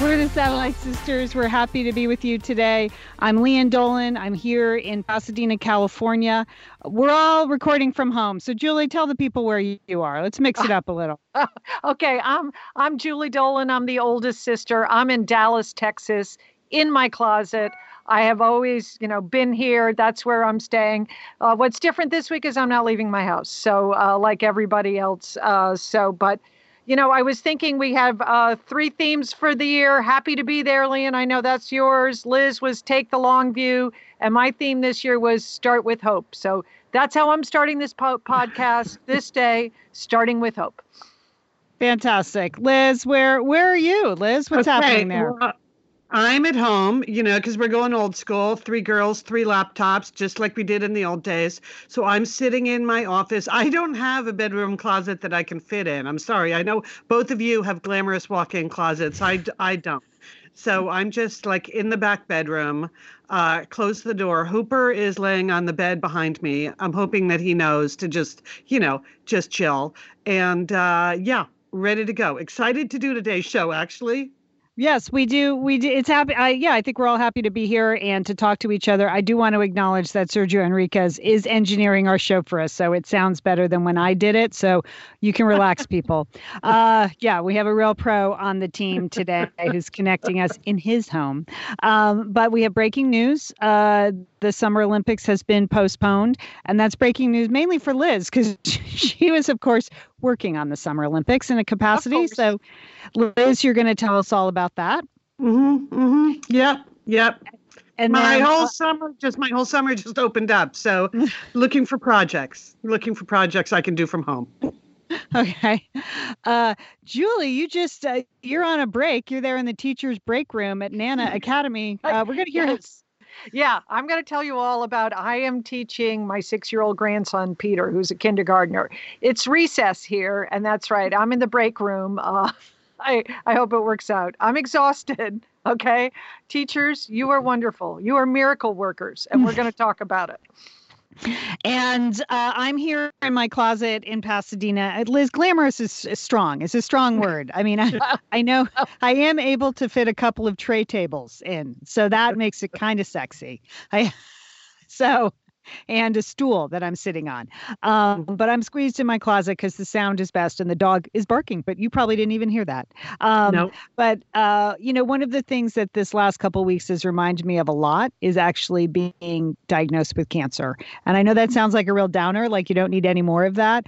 We're the Satellite Sisters. We're happy to be with you today. I'm Lian Dolan. I'm here in Pasadena, California. We're all recording from home. So, Julie, tell the people where you are. Let's mix it up a little. okay, I'm I'm Julie Dolan. I'm the oldest sister. I'm in Dallas, Texas, in my closet. I have always, you know, been here. That's where I'm staying. Uh, what's different this week is I'm not leaving my house. So, uh, like everybody else. Uh, so, but you know, I was thinking we have uh, three themes for the year. Happy to be there, Lian. I know that's yours. Liz was take the long view, and my theme this year was start with hope. So that's how I'm starting this po- podcast this day, starting with hope. Fantastic, Liz. Where where are you, Liz? What's okay. happening there? Well, I'm at home, you know, because we're going old school three girls, three laptops, just like we did in the old days. So I'm sitting in my office. I don't have a bedroom closet that I can fit in. I'm sorry. I know both of you have glamorous walk in closets. I, I don't. So I'm just like in the back bedroom, uh, close the door. Hooper is laying on the bed behind me. I'm hoping that he knows to just, you know, just chill. And uh, yeah, ready to go. Excited to do today's show, actually. Yes, we do. We do. It's happy. I, yeah, I think we're all happy to be here and to talk to each other. I do want to acknowledge that Sergio Enriquez is engineering our show for us, so it sounds better than when I did it. So you can relax, people. Uh, yeah, we have a real pro on the team today who's connecting us in his home. Um, but we have breaking news. Uh, the Summer Olympics has been postponed, and that's breaking news mainly for Liz because she was, of course, working on the Summer Olympics in a capacity. So, Liz, you're going to tell us all about that. Mm-hmm. Mm-hmm. Yep. Yep. And my then, whole uh, summer, just my whole summer, just opened up. So, looking for projects, looking for projects I can do from home. Okay, uh, Julie, you just uh, you're on a break. You're there in the teachers' break room at Nana Academy. Uh, we're going to hear yes yeah, I'm going to tell you all about. I am teaching my six year old grandson, Peter, who's a kindergartner. It's recess here, and that's right. I'm in the break room. Uh, I, I hope it works out. I'm exhausted. Okay. Teachers, you are wonderful. You are miracle workers, and we're going to talk about it. And uh, I'm here in my closet in Pasadena. Uh, Liz, glamorous is, is strong. It's a strong word. I mean, I, I know I am able to fit a couple of tray tables in, so that makes it kind of sexy. I so and a stool that I'm sitting on. Um, but I'm squeezed in my closet because the sound is best and the dog is barking, but you probably didn't even hear that. Um, no. But, uh, you know, one of the things that this last couple weeks has reminded me of a lot is actually being diagnosed with cancer. And I know that sounds like a real downer, like you don't need any more of that.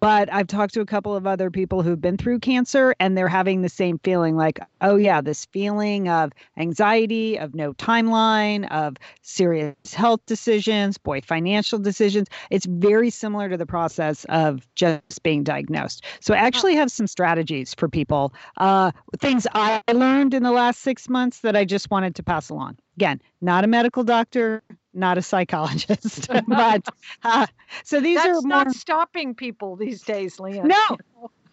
But I've talked to a couple of other people who've been through cancer and they're having the same feeling like, oh, yeah, this feeling of anxiety, of no timeline, of serious health decisions. Boy, financial decisions. It's very similar to the process of just being diagnosed. So I actually have some strategies for people, uh, things I learned in the last six months that I just wanted to pass along. Again, not a medical doctor, not a psychologist, but uh, so these That's are more... not stopping people these days, Lian. No,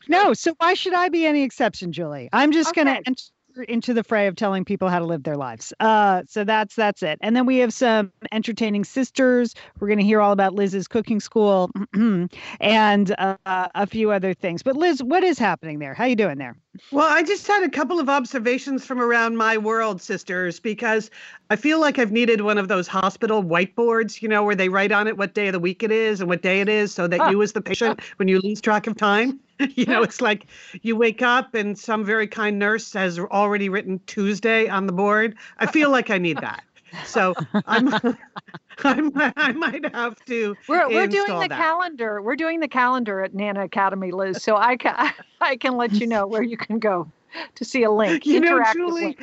no. So why should I be any exception, Julie? I'm just okay. going to into the fray of telling people how to live their lives. Uh, so that's that's it. And then we have some entertaining sisters. We're going to hear all about Liz's cooking school and uh, a few other things. But Liz, what is happening there? How you doing there? Well, I just had a couple of observations from around my world, sisters, because I feel like I've needed one of those hospital whiteboards, you know, where they write on it what day of the week it is and what day it is so that you, as the patient, when you lose track of time, you know, it's like you wake up and some very kind nurse has already written Tuesday on the board. I feel like I need that. So I'm, I'm I might have to. We're we're doing the that. calendar. We're doing the calendar at Nana Academy, Liz. So I can I can let you know where you can go to see a link. You know, Julie,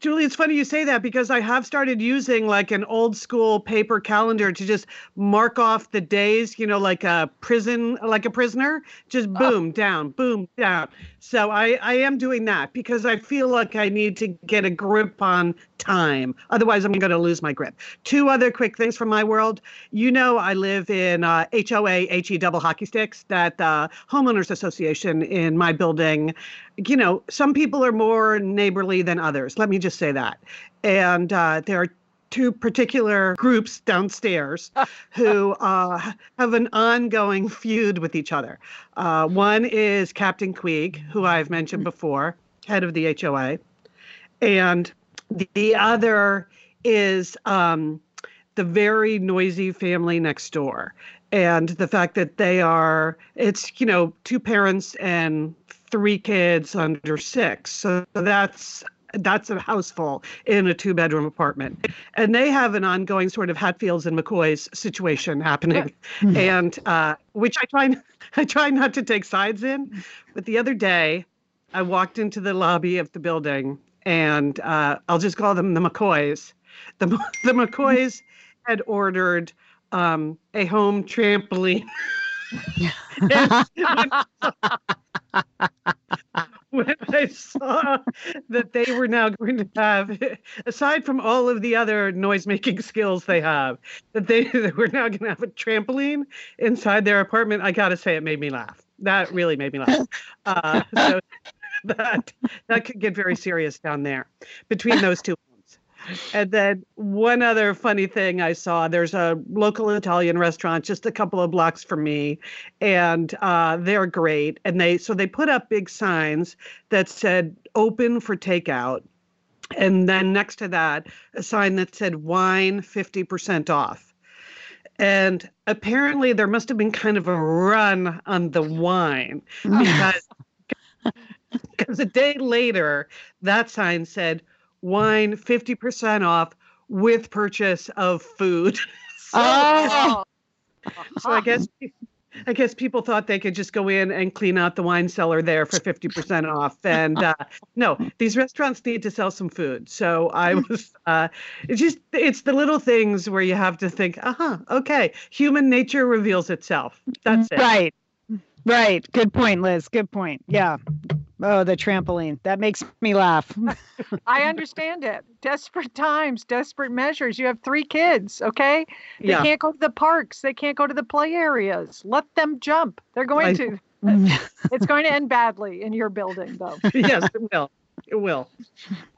Julie, it's funny you say that because I have started using like an old school paper calendar to just mark off the days, you know, like a prison, like a prisoner, just oh. boom, down, boom, down. So I, I am doing that because I feel like I need to get a grip on time. Otherwise, I'm going to lose my grip. Two other quick things from my world. You know, I live in uh, HOA, HE double hockey sticks, that uh, homeowners association in my building. You know, some people are more neighborly than others. Let me just say that. And uh, there are two particular groups downstairs who uh, have an ongoing feud with each other. Uh, one is Captain Queeg, who I've mentioned before, head of the HOA, and the other is um, the very noisy family next door. And the fact that they are, it's, you know, two parents and three kids under six. So that's that's a house full in a two bedroom apartment. And they have an ongoing sort of Hatfields and McCoys situation happening. and uh, which I try I try not to take sides in. But the other day I walked into the lobby of the building and uh, I'll just call them the McCoys. The the McCoys had ordered um, a home trampoline. when I saw that they were now going to have, aside from all of the other noise making skills they have, that they, they were now going to have a trampoline inside their apartment, I got to say, it made me laugh. That really made me laugh. Uh, so that that could get very serious down there between those two and then one other funny thing I saw there's a local Italian restaurant just a couple of blocks from me, and uh, they're great. And they so they put up big signs that said open for takeout. And then next to that, a sign that said wine 50% off. And apparently, there must have been kind of a run on the wine because, because a day later, that sign said wine 50% off with purchase of food. so, Oh. so I guess I guess people thought they could just go in and clean out the wine cellar there for 50% off. And uh, no, these restaurants need to sell some food. So I was, uh, it's just, it's the little things where you have to think, uh huh, okay, human nature reveals itself. That's it. Right. Right. Good point, Liz. Good point. Yeah. Oh, the trampoline. That makes me laugh. I understand it. Desperate times, desperate measures. You have three kids, okay? They Yeah. can't go to the parks. They can't go to the play areas. Let them jump. They're going I- to. It's going to end badly in your building, though. yes, it will. It will.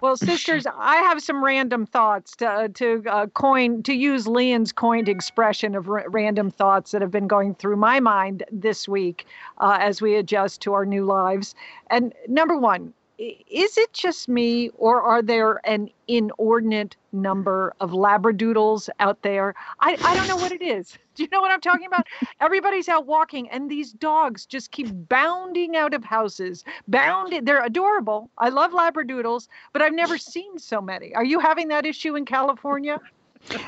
Well, sisters, I have some random thoughts to to uh, coin to use Lian's coined expression of r- random thoughts that have been going through my mind this week uh, as we adjust to our new lives. And number one, is it just me, or are there an inordinate number of labradoodles out there? I, I don't know what it is. Do you know what I'm talking about? Everybody's out walking, and these dogs just keep bounding out of houses. Bounding, they're adorable. I love labradoodles, but I've never seen so many. Are you having that issue in California?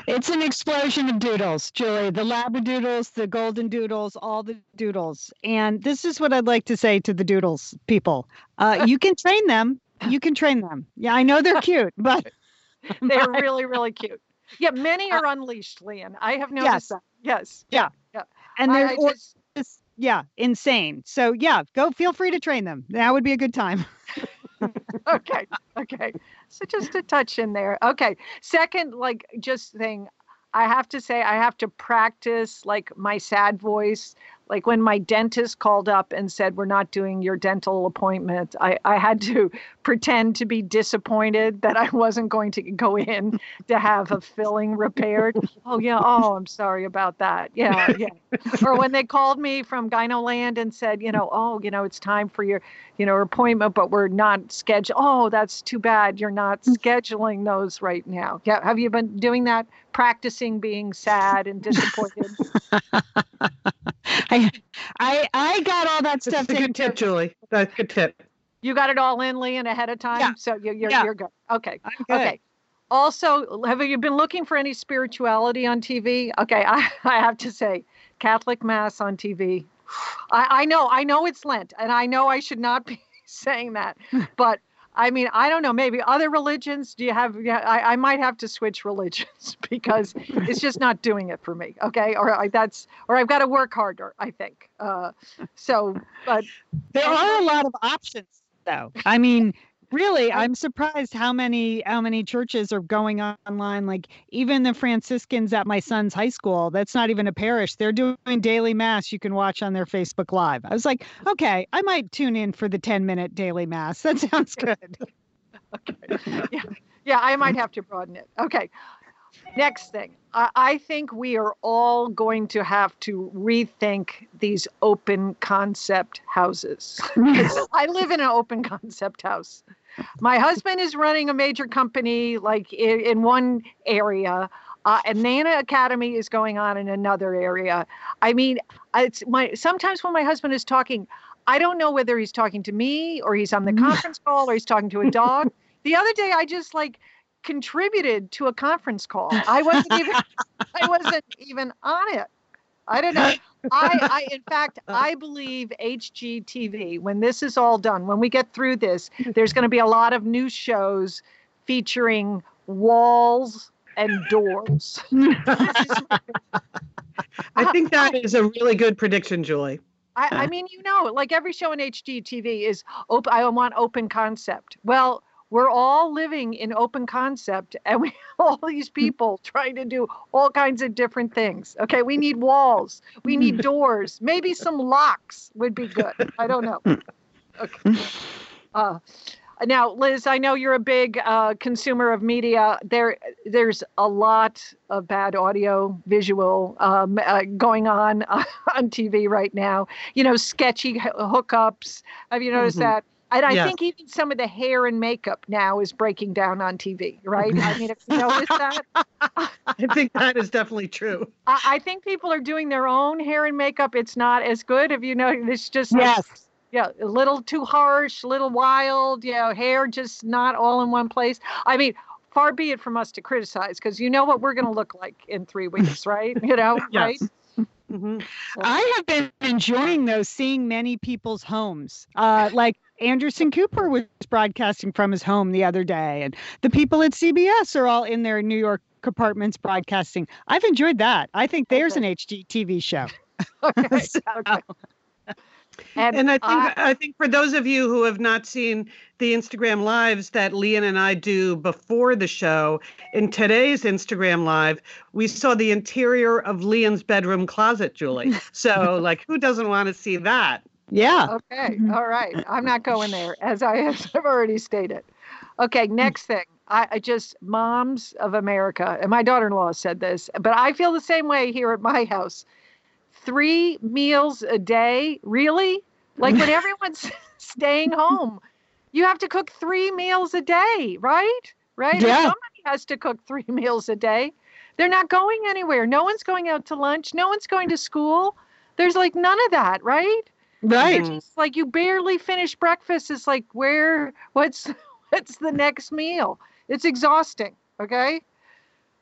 It's an explosion of doodles, Julie. The labradoodles, the golden doodles, all the doodles. And this is what I'd like to say to the doodles people. Uh, you can train them. You can train them. Yeah, I know they're cute, but They're really, really cute. Yeah, many are unleashed, Lian. I have noticed Yes. that. Yes. Yeah. Yeah. And I, they're I just, just, yeah, insane. So yeah, go feel free to train them. That would be a good time. Okay okay. So just a touch in there. Okay second like just thing i have to say i have to practice like my sad voice. Like when my dentist called up and said we're not doing your dental appointment i, I had to pretend to be disappointed that i wasn't going to go in to have a filling repaired oh yeah oh i'm sorry about that yeah yeah or when they called me from gynoland and said you know oh you know it's time for your you know, appointment, but we're not scheduled. Oh, that's too bad. You're not mm. scheduling those right now. Yeah. Have you been doing that? Practicing being sad and disappointed? I, I, I got all that stuff. That's stuff a taken good tip, Julie. That's a good tip. You got it all in, Lian, ahead of time? Yeah. So you're, you're, Yeah. you're good. Okay. Good. Okay. Also, have you been looking for any spirituality on TV? Okay, I, I have to say, Catholic Mass on TV. I, I know, I know it's Lent, and I know I should not be saying that, but I mean, I don't know. Maybe other religions. Do you have? Yeah, I, I might have to switch religions because it's just not doing it for me. Okay, or I, that's, or I've got to work harder. I think. Uh, so, but there are a lot of options, though. I mean, really, I'm surprised how many how many churches are going online. Like even the Franciscans at my son's high school. That's not even a parish. They're doing daily mass. You can watch on their Facebook Live. I was like, okay, I might tune in for the 10 minute daily mass. That sounds good. okay. Yeah, yeah, I might have to broaden it. Okay. Next thing, I, think we are all going to have to rethink these open concept houses. I live in an open concept house. My husband is running a major company like in, in one area. Uh, and Nana Academy is going on in another area. I mean, it's my sometimes when my husband is talking, I don't know whether he's talking to me or he's on the conference call or he's talking to a dog. the other day, I just like contributed to a conference call. I wasn't even I wasn't even on it. I don't know. I, I in fact I believe HGTV when this is all done, when we get through this, there's going to be a lot of new shows featuring walls and doors. I think that is a really good prediction, Julie. I, I mean, you know, like every show on HGTV is open. I want open concept. Well, we're all living in open concept and we have all these hmm. people trying to do all kinds of different things okay? We need walls we need doors maybe some locks would be good i don't know. Okay. Uh, now liz i know you're a big uh, consumer of media. There there's a lot of bad audio visual um, uh, going on uh, on tv right now. You know sketchy hookups. Have you noticed mm-hmm. that and I yes. think even some of the hair and makeup now is breaking down on TV, right? I mean, if you notice that. I think that is definitely true. I, I, think people are doing their own hair and makeup. It's not as good. If you know, it's just yes. Like, yeah, a little too harsh, a little wild, you know, hair just not all in one place. I mean, far be it from us to criticize because you know what we're going to look like in three weeks, right? You know, yes. right? Mm-hmm. I have been enjoying those, seeing many people's homes. Uh, like Anderson Cooper was broadcasting from his home the other day, and the people at CBS are all in their New York apartments broadcasting. I've enjoyed that. I think there's okay. an HGTV show. okay. so, okay. And, and, I think I, I think for those of you who have not seen the Instagram lives that Lian and I do before the show, in today's Instagram live, we saw the interior of Lian's bedroom closet, Julie. So like who doesn't want to see that? Yeah. Okay. Mm-hmm. All right. I'm not going there, as I have already stated. Okay. Next thing. I, I just moms of America, and my daughter-in-law said this, but I feel the same way here at my house. Three meals a day, really? Like when everyone's staying home, you have to cook three meals a day, right? Right? Yeah. Somebody has to cook three meals a day. They're not going anywhere. No one's going out to lunch. No one's going to school. There's like none of that, right? Right. Just, like you barely finish breakfast. It's like where what's what's the next meal? It's exhausting. Okay.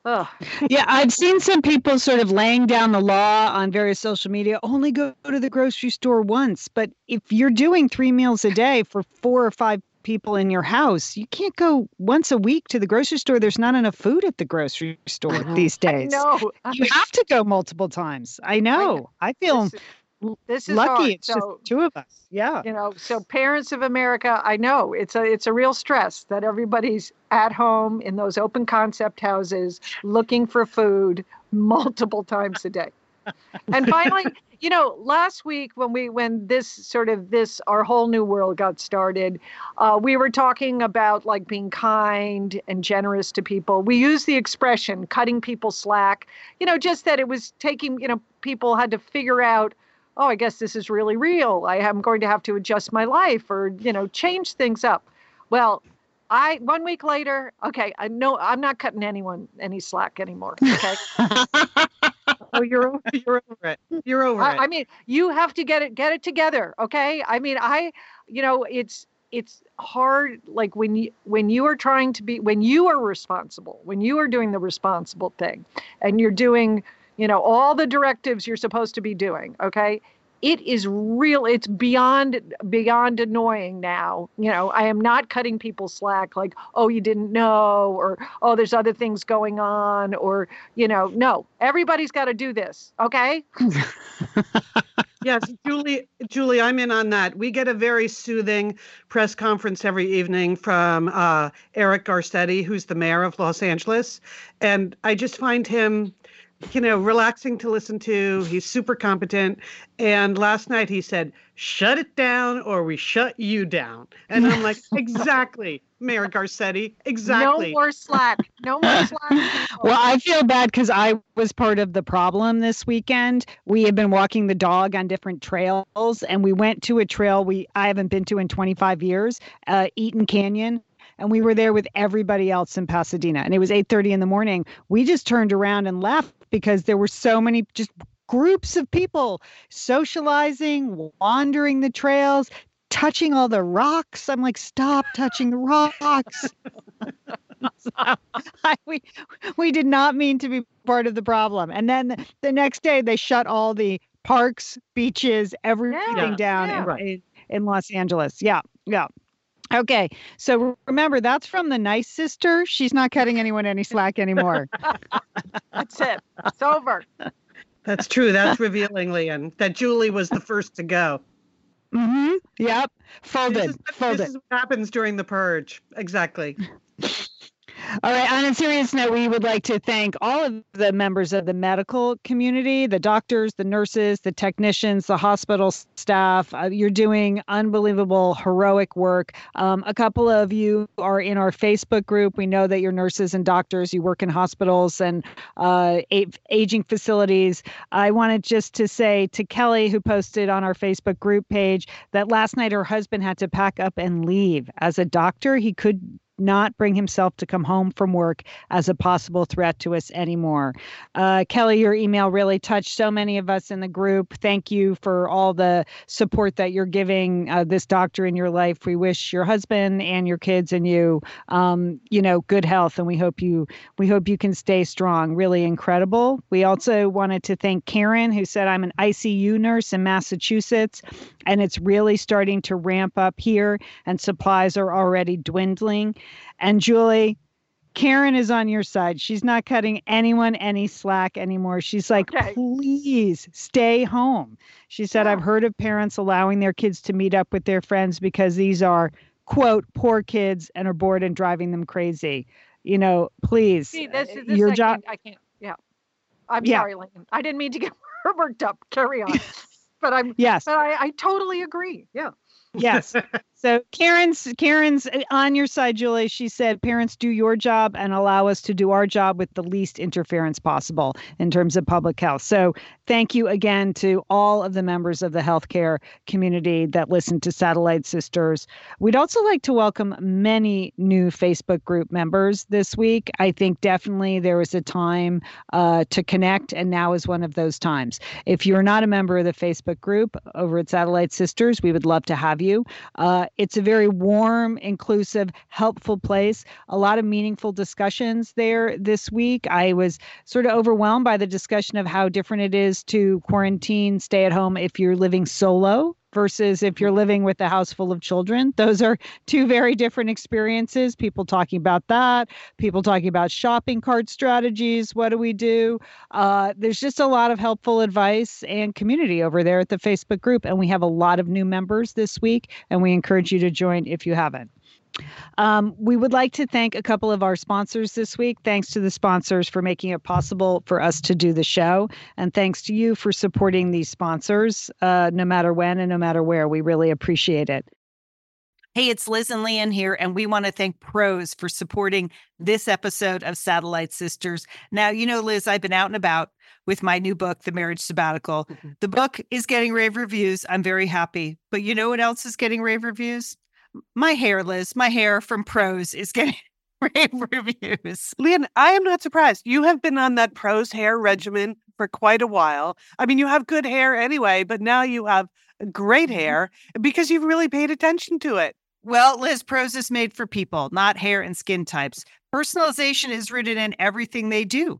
Ugh. Yeah, I've seen some people sort of laying down the law on various social media. Only go to the grocery store once, but if you're doing three meals a day for four or five people in your house, you can't go once a week to the grocery store. There's not enough food at the grocery store these days. No, you have to go multiple times. I know. I, I feel this is lucky hard. it's so, just two of us yeah you know so parents of america i know it's a it's a real stress that everybody's at home in those open concept houses looking for food multiple times a day and finally you know last week when we when this sort of this our whole new world got started uh, we were talking about like being kind and generous to people we use the expression cutting people slack you know just that it was taking you know people had to figure out oh, I guess this is really real. I am going to have to adjust my life or, you know, change things up. Well, I one week later, okay, I know I'm not cutting anyone any slack anymore. Okay. oh, you're over, you're over it. You're over I, it. I mean, you have to get it get it together. Okay. I mean, I, you know, it's it's hard like when you when you are trying to be when you are responsible when you are doing the responsible thing and you're doing you know all the directives you're supposed to be doing okay? It is real it's beyond beyond annoying now you know? I am not cutting people slack like oh you didn't know or oh there's other things going on or you know? No everybody's got to do this okay? Yes julie julie i'm in on that. We get a very soothing press conference every evening from uh, eric garcetti who's the mayor of los angeles and i just find him you know, relaxing to listen to. He's super competent. And last night he said, shut it down or we shut you down. And I'm like, exactly, Mayor Garcetti, exactly. No more slack. No more slack. well, I feel bad because I was part of the problem this weekend. We had been walking the dog on different trails and we went to a trail we I haven't been to in 25 years, uh, Eaton Canyon and we were there with everybody else in Pasadena and it was 8:30 in the morning. We just turned around and left because there were so many just groups of people socializing, wandering the trails, touching all the rocks. I'm like, stop touching the rocks. so, I, we we did not mean to be part of the problem. And then the, the next day they shut all the parks, beaches, everything yeah, down yeah. in, in Los Angeles. Yeah, yeah. Okay, so remember that's from the nice sister. She's not cutting anyone any slack anymore. that's it. It's over. That's true. That's revealing, Lian, that Julie was the first to go. Mm-hmm. Yep. Folded. This is, Folded. This is what happens during the purge. Exactly. All right. On a serious note, we would like to thank all of the members of the medical community the doctors, the nurses, the technicians, the hospital staff. Uh, you're doing unbelievable, heroic work. Um, a couple of you are in our Facebook group. We know that you're nurses and doctors. You work in hospitals and uh, aging facilities. I wanted just to say to Kelly, who posted on our Facebook group page, that last night her husband had to pack up and leave. As a doctor, he could not bring himself to come home from work as a possible threat to us anymore. Uh, Kelly, your email really touched so many of us in the group. Thank you for all the support that you're giving uh, this doctor in your life. We wish your husband and your kids and you, um, you know, good health, and we hope you we hope you can stay strong. Really incredible. We also wanted to thank Karen, who said, "I'm an ICU nurse in Massachusetts, and it's really starting to ramp up here, and supplies are already dwindling." And Julie, Karen is on your side. She's not cutting anyone any slack anymore. She's like, okay. please stay home. She said, yeah. I've heard of parents allowing their kids to meet up with their friends because these are, quote, poor kids and are bored and driving them crazy. You know, please. See, this, uh, this your job. I can't, yeah. I'm yeah. sorry, Lincoln. I didn't mean to get worked up. Carry on. but I'm, yes. But I, I totally agree. Yeah. Yes. So Karen's Karen's uh, on your side, Julie. She said, "Parents, do your job and allow us to do our job with the least interference possible in terms of public health." So thank you again to all of the members of the healthcare community that listen to Satellite Sisters. We'd also like to welcome many new Facebook group members this week. I think definitely there was a time uh, to connect, and now is one of those times. If you're not a member of the Facebook group over at Satellite Sisters, we would love to have you. Uh, it's a very warm, inclusive, helpful place. A lot of meaningful discussions there this week. I was sort of overwhelmed by the discussion of how different it is to quarantine, stay at home if you're living solo versus if you're living with a house full of children. Those are two very different experiences. People talking about that, people talking about shopping cart strategies. What do we do? Uh, there's just a lot of helpful advice and community over there at the Facebook group. And we have a lot of new members this week, and we encourage you to join if you haven't. Um, we would like to thank a couple of our sponsors this week. Thanks to the sponsors for making it possible for us to do the show. And thanks to you for supporting these sponsors, uh, no matter when and no matter where. We really appreciate it. Hey, it's Liz and Lian here, and we want to thank Prose for supporting this episode of Satellite Sisters. Now, you know, Liz, I've been out and about with my new book, The Marriage Sabbatical. Mm-hmm. The book is getting rave reviews. I'm very happy. But you know what else is getting rave reviews? My hair, Liz, my hair from Prose is getting rave reviews. Lian, I am not surprised. You have been on that Prose hair regimen for quite a while. I mean, you have good hair anyway, but now you have great mm-hmm. hair because you've really paid attention to it. Well, Liz, Prose is made for people, not hair and skin types. Personalization is rooted in everything they do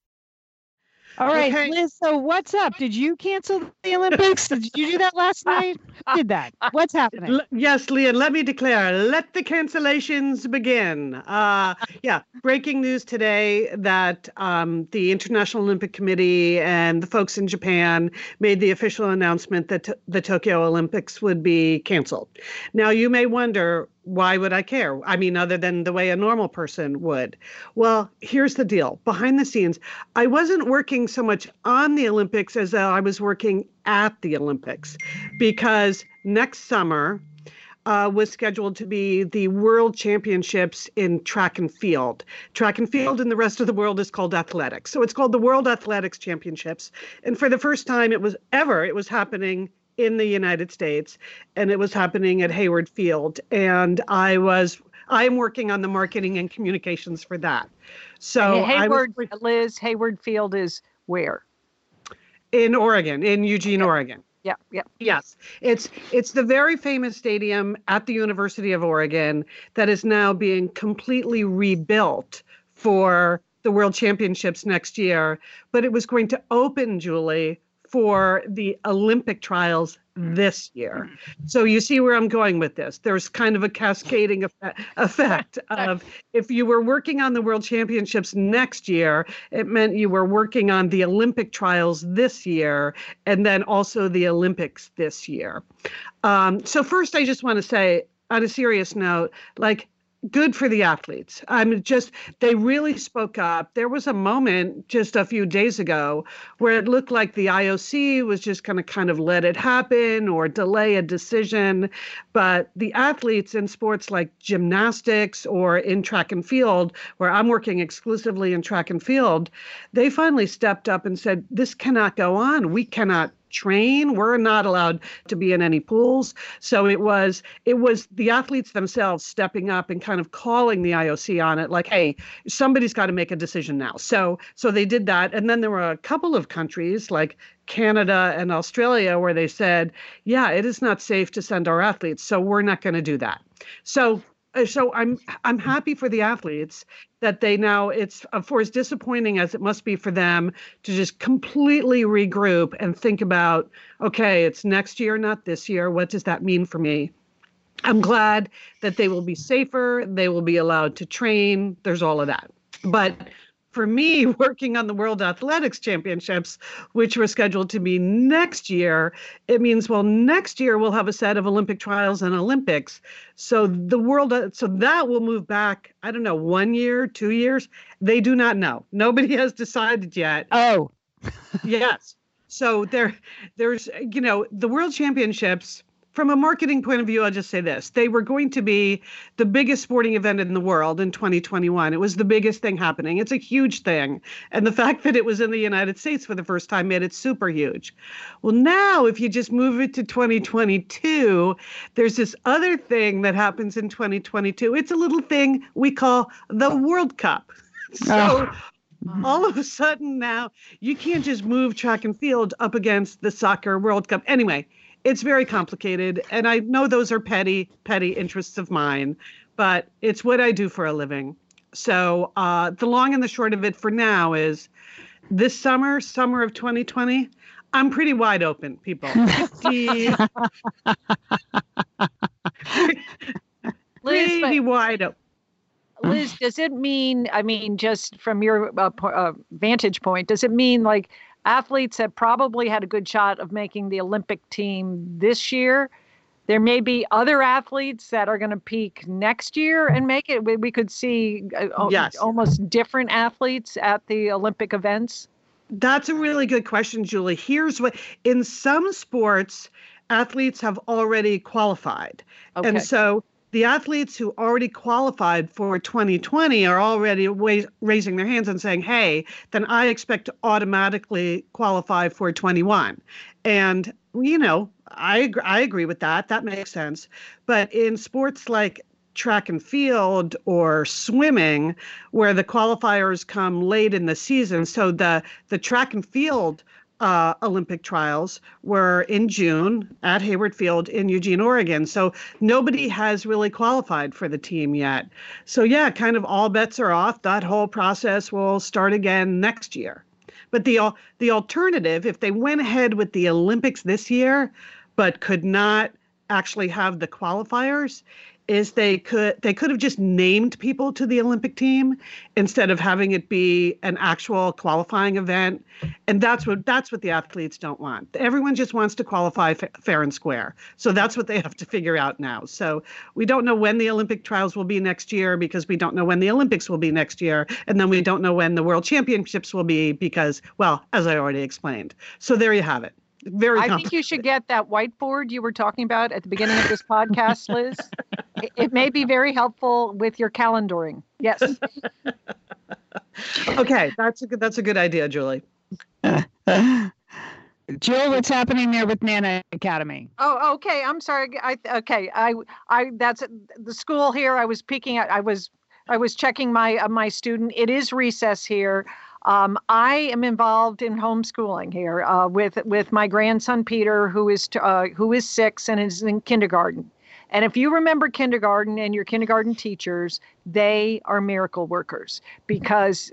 All right, okay. Liz. So what's up? Did you cancel the Olympics? did you do that last night? Who did that? What's happening? L- yes, Lian. Let me declare. Let the cancellations begin. Uh, yeah, breaking news today that um, the International Olympic Committee and the folks in Japan made the official announcement that t- the Tokyo Olympics would be canceled. Now, you may wonder why would I care? I mean, other than the way a normal person would. Well, here's the deal behind the scenes, I wasn't working so much on the Olympics as I was working at the Olympics because next summer, uh, was scheduled to be the World Championships in track and field. Track and field in the rest of the world is called athletics. So it's called the World Athletics Championships. And for the first time it was ever, it was happening in the United States, and it was happening at Hayward Field. And I was I am working on the marketing and communications for that. So Hayward, was, Liz, Hayward Field is where? In Oregon, in Eugene, Oregon. Yeah, yeah. Yes. It's it's the very famous stadium at the University of Oregon that is now being completely rebuilt for the World Championships next year, but it was going to open, Julie, for the Olympic trials this year. So you see where I'm going with this. There's kind of a cascading effect of if you were working on the World Championships next year, it meant you were working on the Olympic trials this year and then also the Olympics this year. Um, so first, I just want to say on a serious note, like good for the athletes. I'm just, they really spoke up. There was a moment just a few days ago where it looked like the IOC was just going to kind of let it happen or delay a decision. But the athletes in sports like gymnastics or in track and field, where I'm working exclusively in track and field, they finally stepped up and said, This cannot go on. We cannot train. We're not allowed to be in any pools. So it was it was the athletes themselves stepping up and kind of calling the IOC on it, like, hey, somebody's got to make a decision now. So so they did that, and then there were a couple of countries like Canada and Australia where they said, yeah, it is not safe to send our athletes, so we're not going to do that. So Uh, so I'm I'm happy for the athletes that they now it's uh, for as disappointing as it must be for them to just completely regroup and think about okay it's next year not this year. What does that mean for me? I'm glad that they will be safer. They will be allowed to train. There's all of that. But for me, working on the World Athletics Championships, which were scheduled to be next year, it means, well, next year we'll have a set of Olympic trials and Olympics. So the world, uh, so that will move back, I don't know, one year, two years. They do not know. Nobody has decided yet. Oh, yes. So there, there's, you know, the World Championships from a marketing point of view, I'll just say this. They were going to be the biggest sporting event in the world in 2021. It was the biggest thing happening. It's a huge thing. And the fact that it was in the United States for the first time made it super huge. Well, now, if you just move it to 2022, there's this other thing that happens in 2022. It's a little thing we call the World Cup. So, ah. all of a sudden now you can't just move track and field up against the soccer World Cup. Anyway, it's very complicated. And I know those are petty, petty interests of mine, but it's what I do for a living. So uh, the long and the short of it for now is this summer, summer of 2020, I'm pretty wide open, people. pretty Liz, wide open. Liz, does it mean, I mean, just from your uh, uh, vantage point, does it mean like athletes have probably had a good shot of making the Olympic team this year? There may be other athletes that are going to peak next year and make it. We, we could see uh, yes. almost different athletes at the Olympic events. That's a really good question, Julie. Here's what in some sports, athletes have already qualified. Okay. And so the athletes who already qualified for 2020 are already wa- raising their hands and saying, hey, then I expect to automatically qualify for 21. And, you know, I, I agree with that. That makes sense. But in sports like track and field or swimming where the qualifiers come late in the season so the the track and field uh, Olympic trials were in June at Hayward Field in Eugene, Oregon. So nobody has really qualified for the team yet. So, yeah, kind of all bets are off. That whole process will start again next year. But the, the alternative, if they went ahead with the Olympics this year, but could not actually have the qualifiers, is they could they could have just named people to the Olympic team instead of having it be an actual qualifying event. And that's what that's what the athletes don't want. Everyone just wants to qualify f- fair and square. So that's what they have to figure out now. So we don't know when the Olympic trials will be next year because we don't know when the Olympics will be next year. And then we don't know when the world championships will be because well as I already explained. So there you have it very I think you should get that whiteboard you were talking about at the beginning of this podcast, Liz. it, it may be very helpful with your calendaring. Yes. okay, that's a good that's a good idea, Julie. Jill, what's happening there with Nana Academy? Oh, okay. I'm sorry. I okay. I I that's the school here. I was peeking at. I was I was checking my uh, my student. It is recess here. Um, I am involved in homeschooling here uh, with with my grandson Peter, who is uh, who is six and is in kindergarten. And if you remember kindergarten and your kindergarten teachers, they are miracle workers because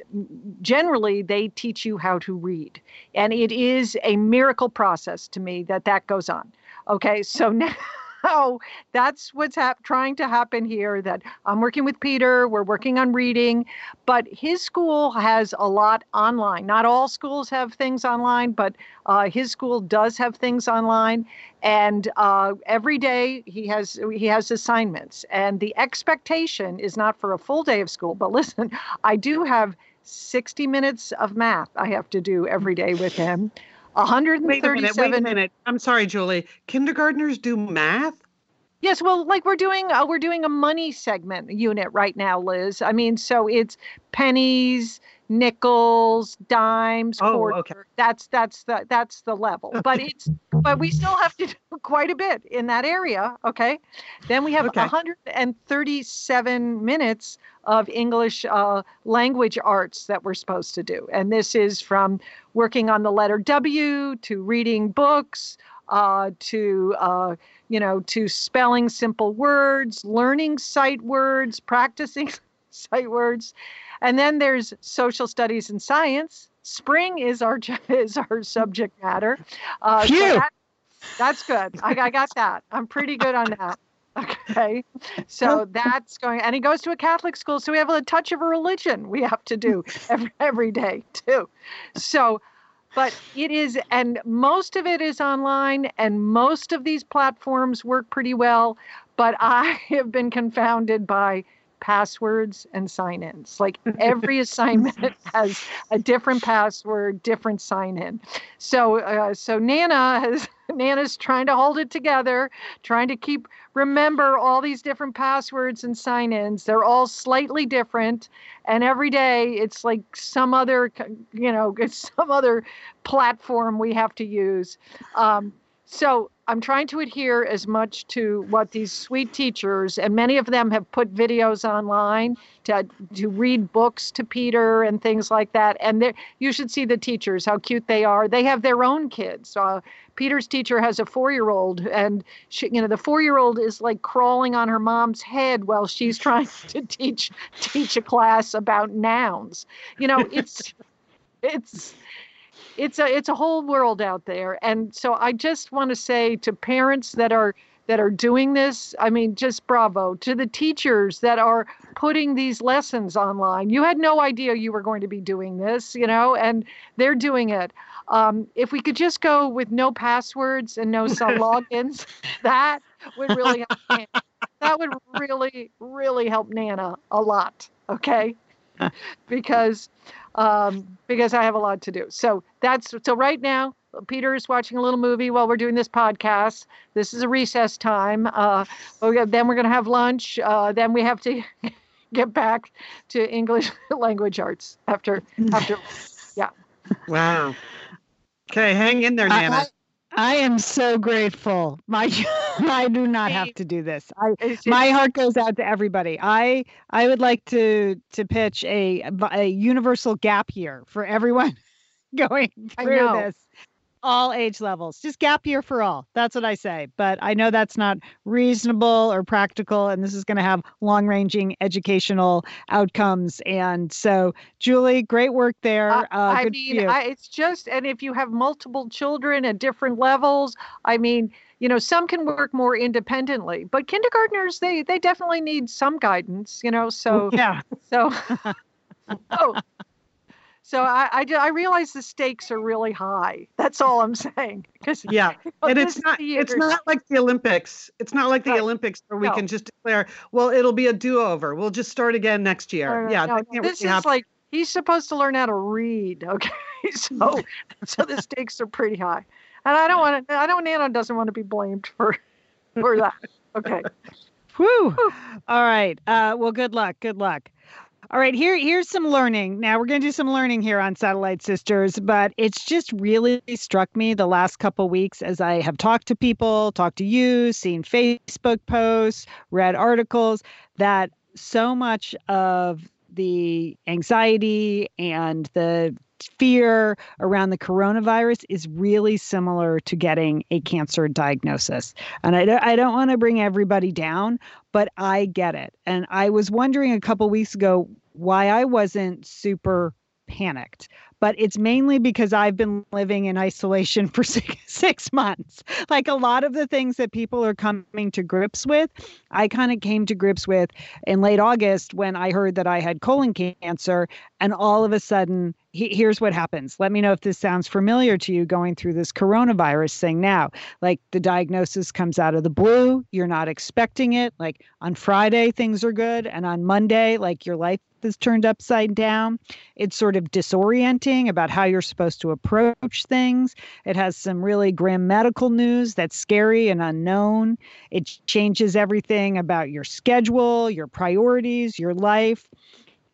generally they teach you how to read, and it is a miracle process to me that that goes on. Okay, so now so that's what's hap- trying to happen here that i'm working with peter we're working on reading but his school has a lot online. Not all schools have things online but uh, his school does have things online and uh, every day he has he has assignments and the expectation is not for a full day of school but listen i do have 60 minutes of math i have to do every day with him 137. Wait a minute. Wait a minute. I'm sorry, Julie. Kindergartners do math? Yes, well, like we're doing, uh, we're doing a money segment unit right now, Liz. I mean, so it's pennies, nickels, dimes, oh, quarter. Okay. That's that's the that's the level. But it's but we still have to do quite a bit in that area. Okay. Then we have okay. 137 minutes of English uh, language arts that we're supposed to do, and this is from working on the letter W to reading books uh, to uh, you know to spelling simple words, learning sight words, practicing sight words and then there's social studies and science. Spring is our is our subject matter. Uh, so that, that's good. I, I got that. I'm pretty good on that. Okay. So that's going, and he goes to a Catholic school. So we have a touch of a religion we have to do every, every day too. So, but it is, and most of it is online, and most of these platforms work pretty well. But I have been confounded by passwords and sign ins. Like every assignment has a different password, different sign in. So, uh, so Nana has. Nana's trying to hold it together, trying to keep remember all these different passwords and sign-ins. They're all slightly different, and every day it's like some other, you know, it's some other platform we have to use. Um, so I'm trying to adhere as much to what these sweet teachers, and many of them have put videos online to to read books to Peter and things like that. And you should see the teachers, how cute they are. They have their own kids. Uh, Peter's teacher has a four-year-old, and she, you know the four-year-old is like crawling on her mom's head while she's trying to teach teach a class about nouns. You know, it's it's it's a it's a whole world out there. And so i just want to say to parents that are that are doing this i mean just bravo. To the teachers that are putting these lessons online. You had no idea you were going to be doing this you know and they're doing it. Um, if we could just go with no passwords and no logins that would really help that would really really help nana a lot okay because um, because I have a lot to do. So that's so right now. Peter is watching a little movie while we're doing this podcast. This is a recess time. Uh, then we're going to have lunch. Uh, then we have to get back to English language arts after after. Yeah. Wow. Okay, hang in there, Nana. I, I am so grateful. My I do not have to do this. I my heart goes out to everybody. I I would like to to pitch a a universal gap year for everyone going through this all age levels. Just gap year for all. That's what I say. But I know that's not reasonable or practical, and this is going to have long ranging educational outcomes. And so, Julie, great work there. Uh, uh, I mean, I, it's just, and if you have multiple children at different levels, I mean, you know some can work more independently but kindergartners they they definitely need some guidance you know so yeah so oh so I, I, I realize the stakes are really high. That's all I'm saying. Because yeah, and it's not it's not like the Olympics. It's not like the right. Olympics where we no. can just declare, well, it'll be a do-over. We'll just start again next year. No, yeah, no, this really is like he's supposed to learn how to read. Okay, so so the stakes are pretty high, and I don't want to. I don't. Nana doesn't want to be blamed for for that. Okay. Whew. All right. Uh, well, good luck. Good luck. All right, here here's some learning. Now we're going to do some learning here on Satellite Sisters, but it's just really struck me the last couple weeks as I have talked to people, talked to you, seen Facebook posts, read articles that so much of the anxiety and the fear around the coronavirus is really similar to getting a cancer diagnosis. And I, I don't want to bring everybody down, but I get it. And I was wondering a couple weeks ago why I wasn't super panicked but it's mainly because I've been living in isolation for six, six months. Like a lot of the things that people are coming to grips with, I kind of came to grips with in late August when I heard that I had colon cancer. And all of a sudden, he, here's what happens. Let me know if this sounds familiar to you going through this coronavirus thing now. Like the diagnosis comes out of the blue, you're not expecting it. Like on Friday, things are good. And on Monday, like your life is turned upside down. It's sort of disorienting about how you're supposed to approach things. It has some really grim medical news that's scary and unknown. It changes everything about your schedule, your priorities, your life.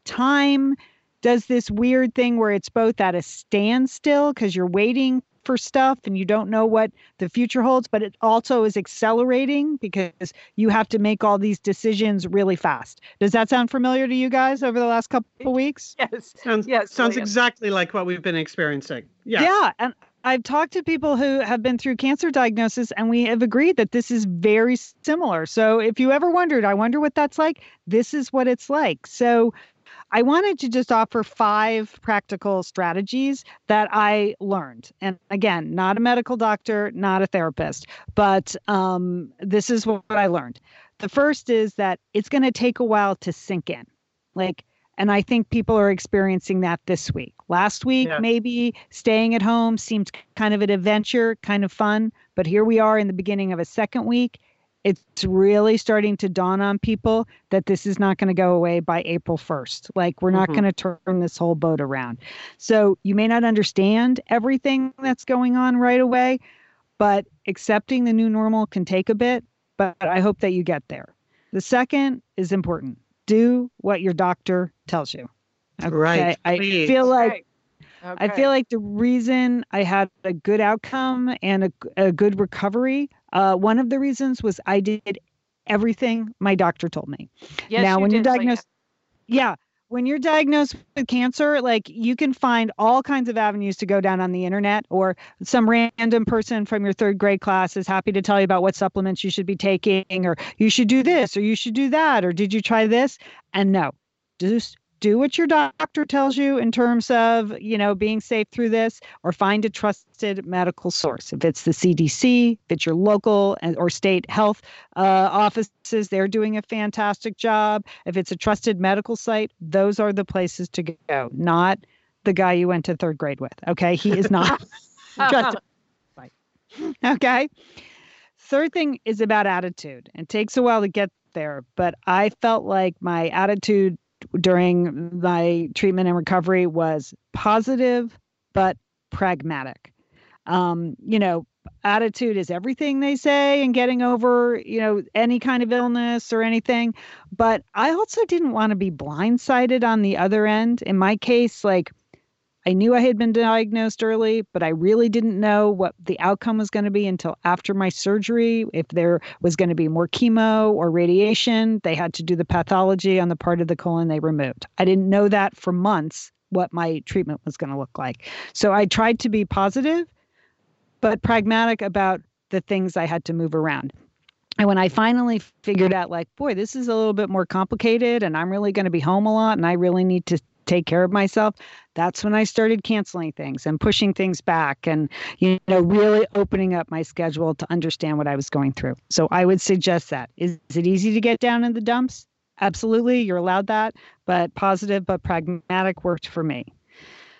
Time does this weird thing where it's both at a standstill because you're waiting for stuff and you don't know what the future holds, but it also is accelerating because you have to make all these decisions really fast. Does that sound familiar to you guys over the last couple of weeks? Yes. Sounds, yes, sounds exactly like what we've been experiencing. Yeah. Yeah. And I've talked to people who have been through cancer diagnosis, and we have agreed that this is very similar. So if you ever wondered, I wonder what that's like, this is what it's like. So I wanted to just offer five practical strategies that I learned. And again, not a medical doctor, not a therapist, but um, this is what I learned. The first is that it's going to take a while to sink in. Like, and I think people are experiencing that this week. Last week, yeah. maybe staying at home seemed kind of an adventure, kind of fun. But here we are in the beginning of a second week it's really starting to dawn on people that this is not going to go away by April 1st. Like, we're not mm-hmm. going to turn this whole boat around. So, you may not understand everything that's going on right away, but accepting the new normal can take a bit. But I hope that you get there. The second is important do what your doctor tells you. Okay? Right. I feel like I feel like the reason I had a good outcome and a, a good recovery, uh, one of the reasons was I did everything my doctor told me. Yes, now, you when you're diagnosed, yeah, when you're diagnosed with cancer, like you can find all kinds of avenues to go down on the internet, or some random person from your third grade class is happy to tell you about what supplements you should be taking, or you should do this, or you should do that, or did you try this? And no, just do what your doctor tells you in terms of you know being safe through this or find a trusted medical source. If it's the cdc if it's your local and- or state health uh, offices they're doing a fantastic job. If it's a trusted medical site those are the places to go not the guy you went to third grade with okay? He is not trusted. Okay? Third thing is about attitude. It takes a while to get there but i felt like my attitude during my treatment and recovery was positive but pragmatic. Um, you know, attitude is everything they say and getting over, you know, any kind of illness or anything. But I also didn't want to be blindsided on the other end. In my case, like I knew I had been diagnosed early, but I really didn't know what the outcome was going to be until after my surgery. If there was going to be more chemo or radiation, they had to do the pathology on the part of the colon they removed. I didn't know that for months what my treatment was going to look like. So I tried to be positive, but pragmatic about the things I had to move around. And when I finally figured out, like, boy, this is a little bit more complicated and I'm really going to be home a lot and I really need to take care of myself that's when i started canceling things and pushing things back and you know really opening up my schedule to understand what i was going through. So i would suggest that. Is, is it easy to get down in the dumps? Absolutely you're allowed that but positive but pragmatic worked for me.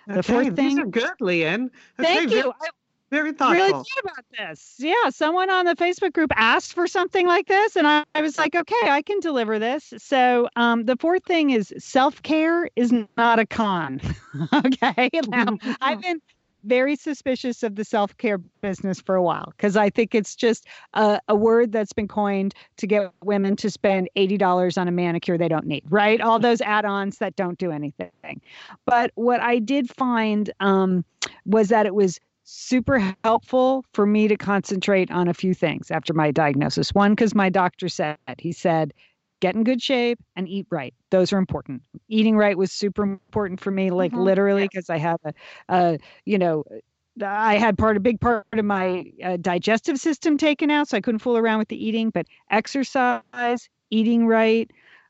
The okay, fourth these are good, Lian. Okay, thank you I, very thoughtful. really thought about this. Yeah, someone on the Facebook group asked for something like this, and I, I was like, okay, I can deliver this. So um, the fourth thing is self care is not a con. okay, now I've been very suspicious of the self care business for a while because I think it's just a, a word that's been coined to get women to spend $80 on a manicure they don't need, right? All those add ons that don't do anything. But what I did find um, was that it was super helpful for me to concentrate on a few things after my diagnosis. One, because my doctor said, he said, get in good shape and eat right. Those are important. Eating right was super important for me, like Mhm. literally, because I have a, a, you know, I had part a big part of my uh, digestive system taken out, so I couldn't fool around with the eating. But exercise, eating right,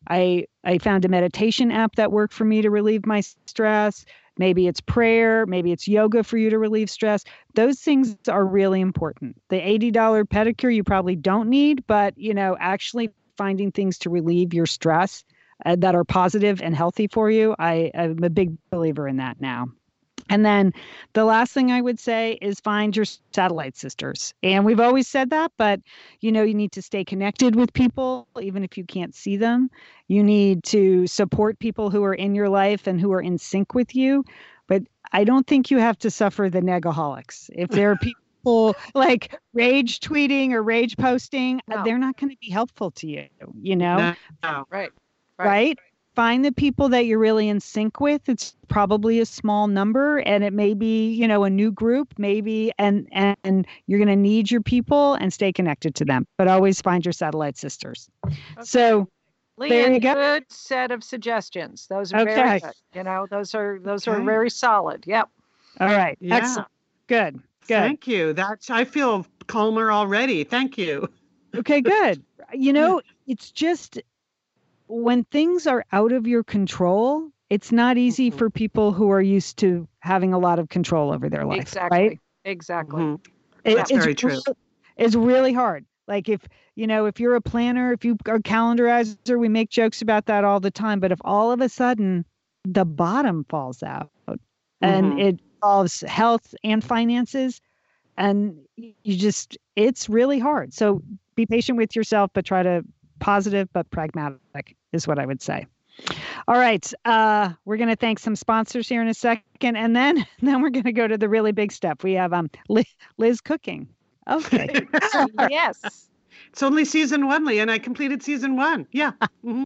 I I found a meditation app that worked for me to relieve my stress. Maybe it's prayer, maybe it's yoga for you to relieve stress. Those things are really important. The $80 pedicure you probably don't need, but you know, actually finding things to relieve your stress uh, that are positive and healthy for you, I, I'm a big believer in that now. And then the last thing I would say is find your satellite sisters. And we've always said that, but you know, you need to stay connected with people, even if you can't see them. You need to support people who are in your life and who are in sync with you. But I don't think you have to suffer the negaholics. If there are people like rage tweeting or rage posting, No. they're not going to be helpful to you, you know? No, no. Right. right? Find the people that you're really in sync with. It's probably a small number and it may be, you know, a new group, maybe and and and you're going to need your people and stay connected to them. But always find your satellite sisters. So, There you go. good set of suggestions. Those are very good. You know, those are those are very solid. Yep. all right. Yeah. Excellent. Good. Good. Thank you. That's I feel calmer already. Thank you. Okay, good. You know, it's just when things are out of your control, it's not easy Mhm. for people who are used to having a lot of control over their life, exactly. right? Exactly. Mhm. It- That's it's very true. real- It's really hard. Like if you know, if you're a planner, if you are a calendarizer, we make jokes about that all the time. But if all of a sudden the bottom falls out and Mhm. it involves health and finances, and you just it's really hard. So be patient with yourself, but try to positive but pragmatic is what I would say. All right, uh, we're going to thank some sponsors here in a second, and then then we're going to go to the really big step. We have um Liz, Liz cooking. Okay. yes. It's only season one, Lee, and I completed season one. Yeah. Mhm.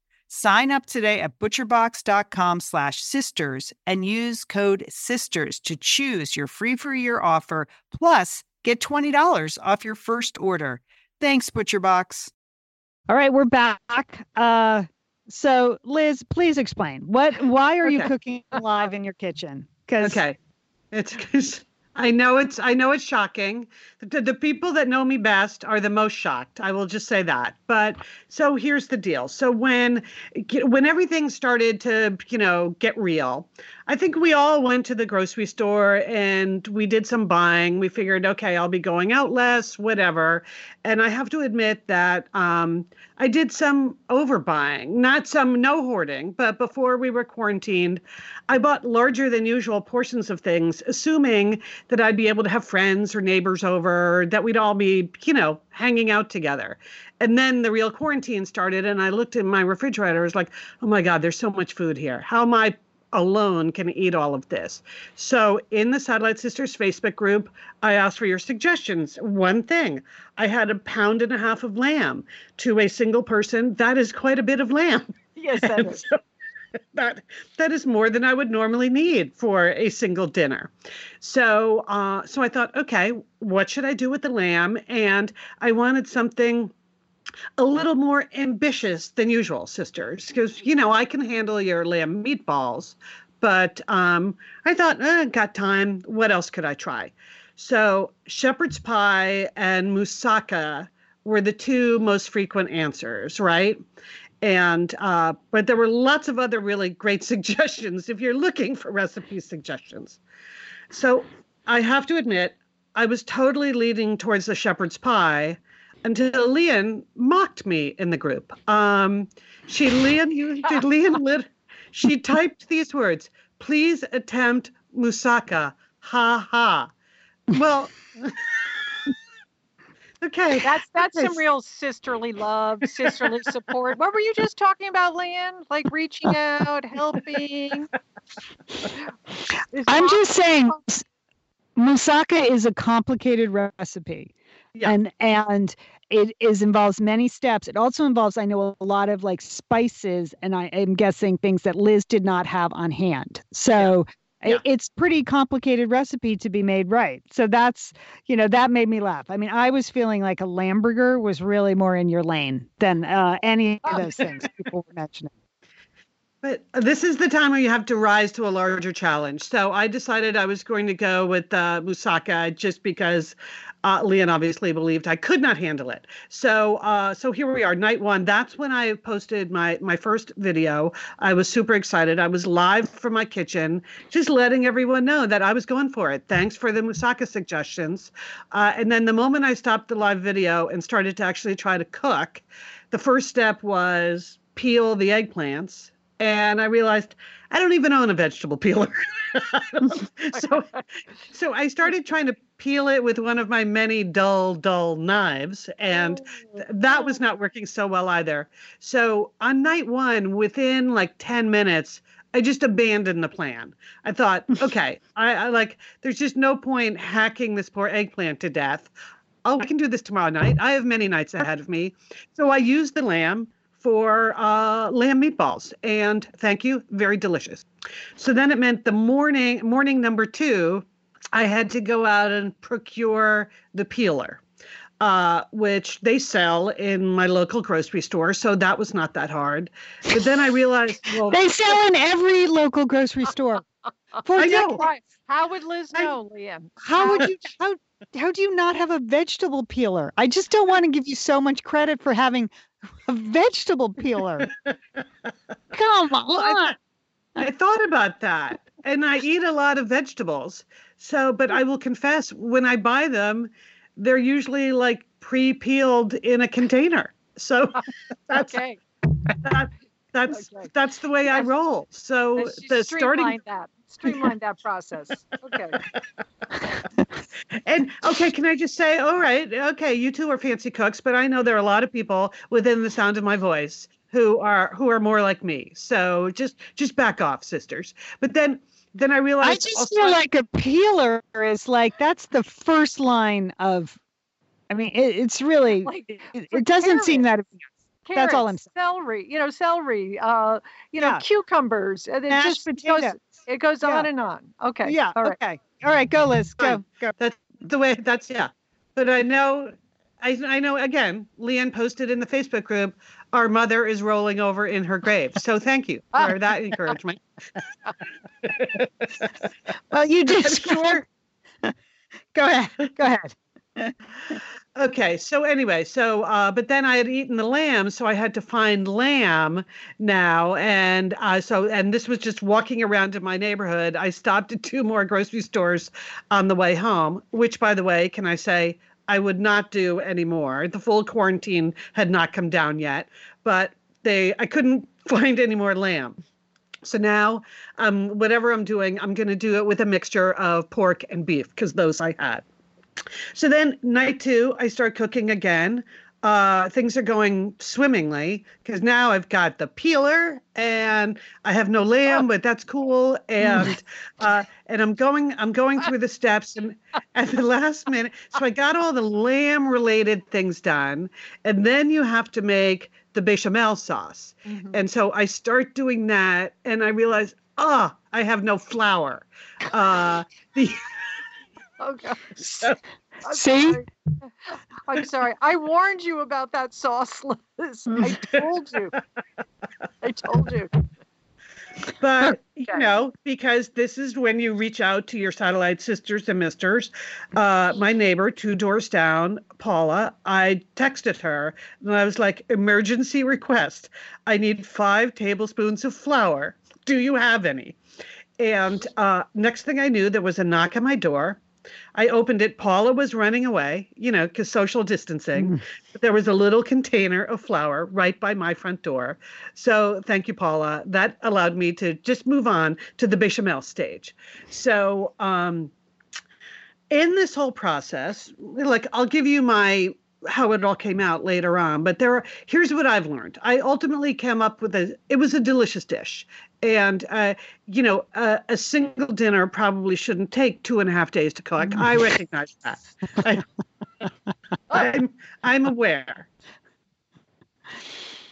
Sign up today at butcherbox.com slash sisters and use code sisters to choose your free for a year offer plus get $20 off your first order. Thanks, ButcherBox. All right, we're back. Uh, so, Liz, please explain what. Why are you cooking live in your kitchen? Because Okay. It's 'cause I know it's I know it's shocking. The, the people that know me best are the most shocked. I will just say that. But so here's the deal. So when when everything started to, you know, get real, I think we all went to the grocery store and we did some buying. We figured, okay, I'll be going out less, whatever. And I have to admit that um, I did some overbuying, not some no hoarding, but before we were quarantined, I bought larger than usual portions of things, assuming that I'd be able to have friends or neighbors over, that we'd all be, you know, hanging out together. And then the real quarantine started, and I looked in my refrigerator. I was like, oh my God, there's so much food here. How am I alone can eat all of this? So in the Satellite Sisters Facebook group, I asked for your suggestions. One thing, I had a pound and a half of lamb to a single person. That is quite a bit of lamb. Yes, And so that that is more than I would normally need for a single dinner. So uh, so I thought, okay, what should I do with the lamb? And I wanted something a little more ambitious than usual, sisters, because you know I can handle your lamb meatballs, but um, I thought, eh, got time. What else could I try? So shepherd's pie and moussaka were the two most frequent answers, right? And uh, but there were lots of other really great suggestions if you're looking for recipe suggestions. So I have to admit, I was totally leaning towards the shepherd's pie until Lian mocked me in the group. Um, she Lian used Lian lit, she typed these words, please attempt moussaka." Ha ha. Well Okay. That's that's some real sisterly love, sisterly support. What were you just talking about, Lian? Like reaching out, helping. Is I'm just saying, moussaka is a complicated recipe, Yeah. and and it is involves many steps. It also involves, I know, a lot of like spices, and I am guessing things that Liz did not have on hand. So. i- Yeah. It's pretty complicated recipe to be made right. So that's, you know, that made me laugh. I mean, I was feeling like a Lamburger was really more in your lane than uh, any of those things people were mentioning. But this is the time where you have to rise to a larger challenge. So I decided I was going to go with uh, moussaka just because uh, Lian obviously believed I could not handle it. So uh, so here we are, night one. That's when I posted my my first video. I was super excited. I was live from my kitchen, just letting everyone know that I was going for it. Thanks for the moussaka suggestions. Uh, and then the moment I stopped the live video and started to actually try to cook, the first step was peel the eggplants and I realized I don't even own a vegetable peeler. so, so I started trying to peel it with one of my many dull, dull knives. And th- that was not working so well either. So on night one, within like 10 minutes, I just abandoned the plan. I thought, okay, I, I like, there's just no point hacking this poor eggplant to death. Oh, I can do this tomorrow night. I have many nights ahead of me. So I used the lamb for uh, lamb meatballs, and thank you, very delicious. So then it meant the morning, morning number two, I had to go out and procure the peeler. Uh, which they sell in my local grocery store, so that was not that hard. But then I realized, well, They sell in every local grocery store. For I know. How would Liz I- know, Liam? How would you how how do you not have a vegetable peeler? I just don't want to give you so much credit for having a vegetable peeler. Come on. I thought about that, and I eat a lot of vegetables. So, but I will confess, when I buy them, they're usually like pre-peeled in a container. So that's Okay. that, that's Okay. that's the way I roll. So the starting that. Streamline that process. Okay. and okay, can I just say, all right, okay, you two are fancy cooks, but I know there are a lot of people within the sound of my voice who are who are more like me. So just just back off, sisters. But then then I realized I just also- feel like a peeler is like that's the first line of I mean it, it's really Like it, it doesn't seem that That's all I'm saying. Celery, you know, celery, uh, you know, Yeah. cucumbers. And it mashed just it goes, it goes on and on. Okay. Yeah. All right. Okay. All right. Go, Liz. Go. Go. That's the way that's yeah. But I know I I know again, Lian posted in the Facebook group, our mother is rolling over in her grave. So thank you for that encouragement. Well, you just sure go ahead. Go ahead. Okay, so anyway, so uh, but then I had eaten the lamb, so I had to find lamb now, and uh, so and this was just walking around in my neighborhood. I stopped at two more grocery stores on the way home, which, by the way, can I say I would not do anymore. The full quarantine had not come down yet, but they I couldn't find any more lamb. So now, um, whatever I'm doing, I'm going to do it with a mixture of pork and beef because those I had. So then, night two, I start cooking again. Uh, things are going swimmingly because now I've got the peeler and I have no lamb, but that's cool. And uh, and I'm going I'm going through the steps and at the last minute, so I got all the lamb related things done, and then you have to make the bechamel sauce. Mhm. And so I start doing that, and I realize, ah, I have no flour. Uh, the Oh, God. so, See? sorry. I'm sorry. I warned you about that sauce, Liz. I told you. I told you. but you know, because this is when you reach out to your satellite sisters and misters. Uh, my neighbor, two doors down, Paula, I texted her and I was like, emergency request. I need five tablespoons of flour. Do you have any? And uh, next thing I knew, there was a knock at my door. I opened it. Paula was running away, you know, because social distancing. But there was a little container of flour right by my front door. So thank you, Paula. That allowed me to just move on to the bechamel stage. So um, in this whole process, like I'll give you my how it all came out later on but there are here's what i've learned i ultimately came up with a it was a delicious dish and uh, you know a, a single dinner probably shouldn't take two and a half days to cook i recognize that. I, I'm, I'm aware.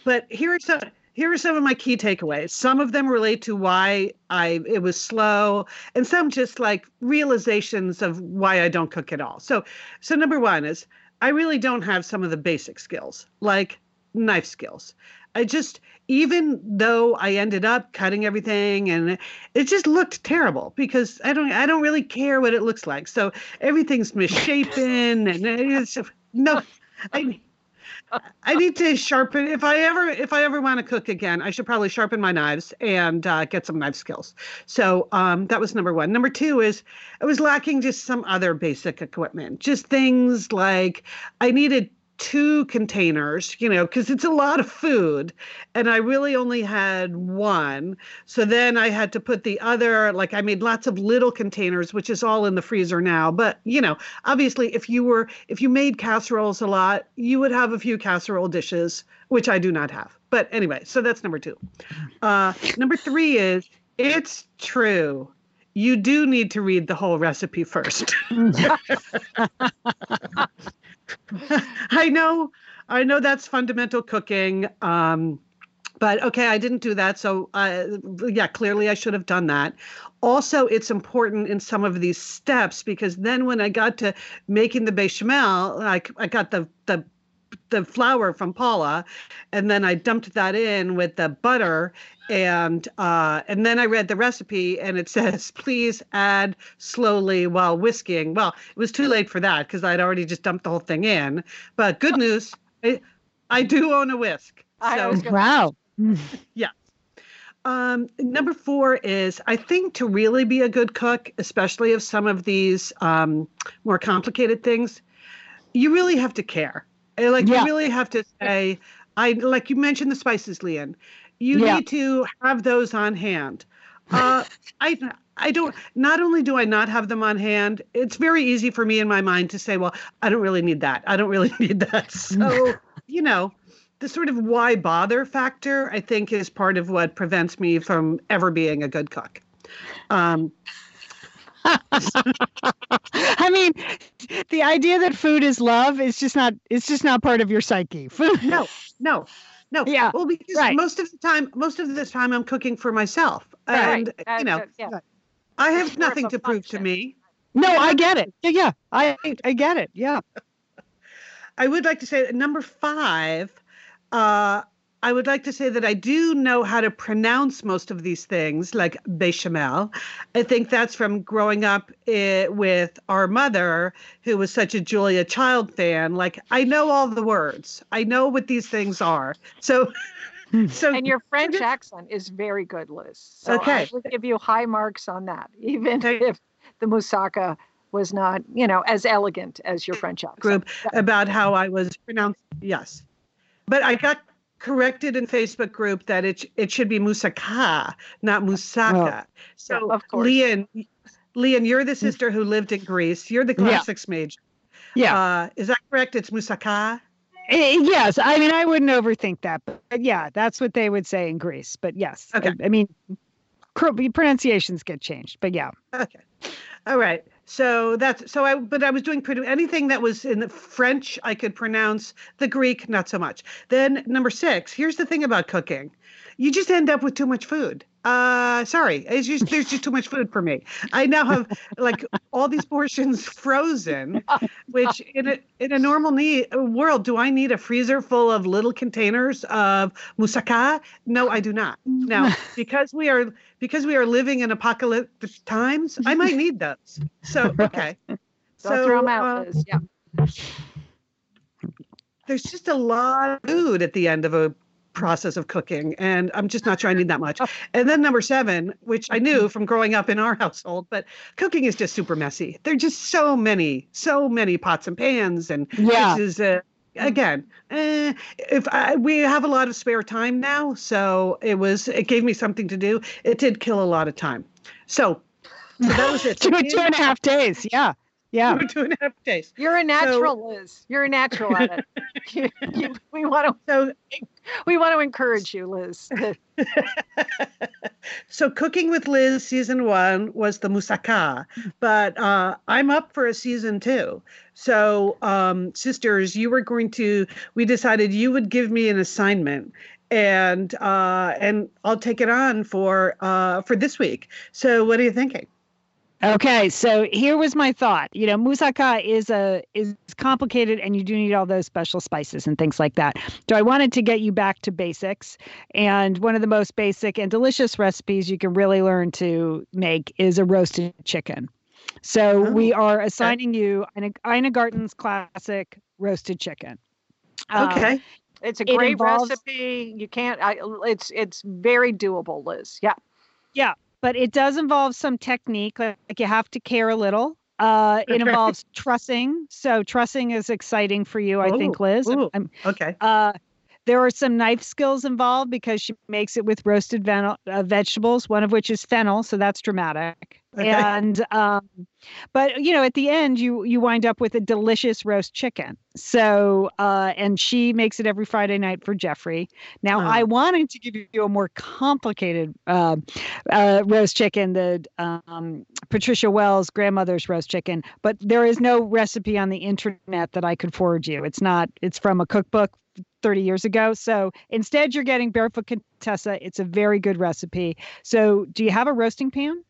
But here are some here are some of my key takeaways. Some of them relate to why i it was slow and some just like realizations of why i don't cook at all. So so number one is i really don't have some of the basic skills like knife skills. I just even though i ended up cutting everything and it just looked terrible because i don't i don't really care what it looks like so everything's misshapen and it's no i I need to sharpen. If I ever, if I ever want to cook again, I should probably sharpen my knives and uh, get some knife skills. So um, that was number one. Number two is I was lacking just some other basic equipment, just things like I needed two containers, you know, because it's a lot of food. And I really only had one. So then I had to put the other, like I made lots of little containers, which is all in the freezer now. But, you know, obviously, if you were, if you made casseroles a lot, you would have a few casserole dishes, which I do not have. But anyway, so that's number two. Uh, number three is it's true. You do need to read the whole recipe first. I know, I know that's fundamental cooking. Um, but okay, I didn't do that. So, uh, yeah, clearly I should have done that. Also, it's important in some of these steps because then when I got to making the bechamel, I, I got the, the the flour from Paula, and then I dumped that in with the butter, and uh, and then I read the recipe, and it says please add slowly while whisking. Well, it was too late for that because I'd already just dumped the whole thing in. But good news, I, I do own a whisk. So wow. yeah. Um, number four is I think to really be a good cook, especially of some of these um, more complicated things, you really have to care. Like Yeah. you really have to say, I like you mentioned the spices, Lian. You Yeah. need to have those on hand. Uh, I I don't. Not only do I not have them on hand, it's very easy for me in my mind to say, well, I don't really need that. I don't really need that. So you know, the sort of why bother factor, I think, is part of what prevents me from ever being a good cook. Um, I mean, the idea that food is love is just not it's just not part of your psyche. Food no, no, no. Yeah, Well, because right. most of the time, most of the time, I'm cooking for myself, and Uh, you know, yeah. I have more nothing a to prove to me. No, I get it. Yeah, yeah. I I get it. Yeah. I would like to say that number five, uh, I would like to say that I do know how to pronounce most of these things, like bechamel. I think that's from growing up eh, with our mother, who was such a Julia Child fan. Like I know all the words. I know what these things are. So, so And your French accent is very good, Liz. So Okay. I would give you high marks on that, even Thank- if the moussaka was not, you know, as elegant as your French accent. group about how I was pronounced. Yes, but I got corrected in Facebook group that it it should be Musaka, not Musaka. so, of course. Lian, Lian, you're the sister who lived in Greece. You're the Yeah. classics major. Yeah. Uh, is that correct? It's Musaka. Eh, yes. I mean, I wouldn't overthink that, but yeah, that's what they would say in Greece. But yes, Okay. I, I mean, pronunciations get changed. But yeah. Okay. All right. So that's so I but I was doing pretty anything that was in the French I could pronounce, the Greek not so much. Then number 6, here's the thing about cooking. You just end up with too much food. Uh sorry, it's just there's just too much food for me. I now have like all these portions frozen, which in a in a normal need, world do I need a freezer full of little containers of moussaka? No, I do not. Now, because we are because we are living in apocalyptic times, I might need those. So okay. So throw them uh, out, Liz. Yeah. there's just a lot of food at the end of a process of cooking and i'm just not sure i need that much and then number seven which i knew from growing up in our household but cooking is just super messy there are just so many so many pots and pans and Yeah. this is uh, again eh, if I, we have a lot of spare time now so it was it gave me something to do it did kill a lot of time so so that was it two, two and a half days. Yeah. Yeah. two, two and a half days You're a natural, Liz. You're a natural at it. You- you- we want to so we want to encourage you, Liz. so cooking with liz season one was the moussaka but uh, i'm up for a season two so um, sisters you were going to we decided you would give me an assignment and uh, and i'll take it on for uh, for this week so what are you thinking Okay, so here was my thought. You know, moussaka is a is complicated, and you do need all those special spices and things like that. So I wanted to get you back to basics, and one of the most basic and delicious recipes you can really learn to make is a roasted chicken. So Oh, we are assigning you an Ina Garten's classic roasted chicken. Um, okay It's a It great involves- recipe. You can't. I, it's it's very doable, Liz. Yeah. Yeah. But it does involve some technique. Like, like you have to care a little. Uh, it Okay. involves trussing. So trussing is exciting for you, I think, Ooh, Liz. I'm- I'm- Okay. uh, there are some knife skills involved because she makes it with roasted ven- uh, vegetables, one of which is fennel, so that's dramatic. Okay. And um, but you know, at the end, you you wind up with a delicious roast chicken. So uh, and she makes it every Friday night for Jeffrey. Now, I Oh. wanted to give you a more complicated uh, uh, roast chicken, the um, Patricia Wells grandmother's roast chicken, but there is no recipe on the internet that I could forward you. It's not. It's from a cookbook 30 years ago. So instead, you're getting Barefoot Contessa. It's a very good recipe. So, do you have a roasting pan?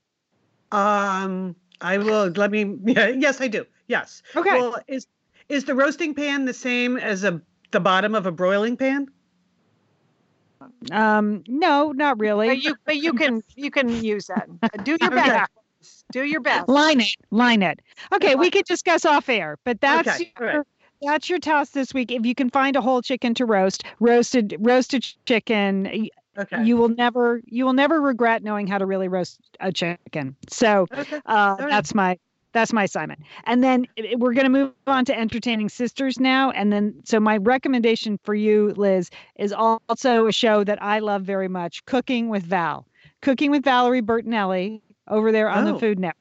Um, I will. Let me. Yeah, yes, I do. Yes. Okay. Well, is is the roasting pan the same as a the bottom of a broiling pan? Um, no, not really. But you, but you can, you can use that. Do your Okay. best. Do your best. line it, line it. Okay, we could discuss off air, but that's Okay, all right. your, that's your task this week. If you can find a whole chicken to roast, roasted roasted chicken, y- Okay. you will never you will never regret knowing how to really roast a chicken. So okay. uh, right. that's my that's my assignment. And then we're going to move on to entertaining sisters now. And then so my recommendation for you, Liz, is also a show that I love very much, Cooking with Val. Cooking with Valerie Bertinelli over there on the Oh. Food Network.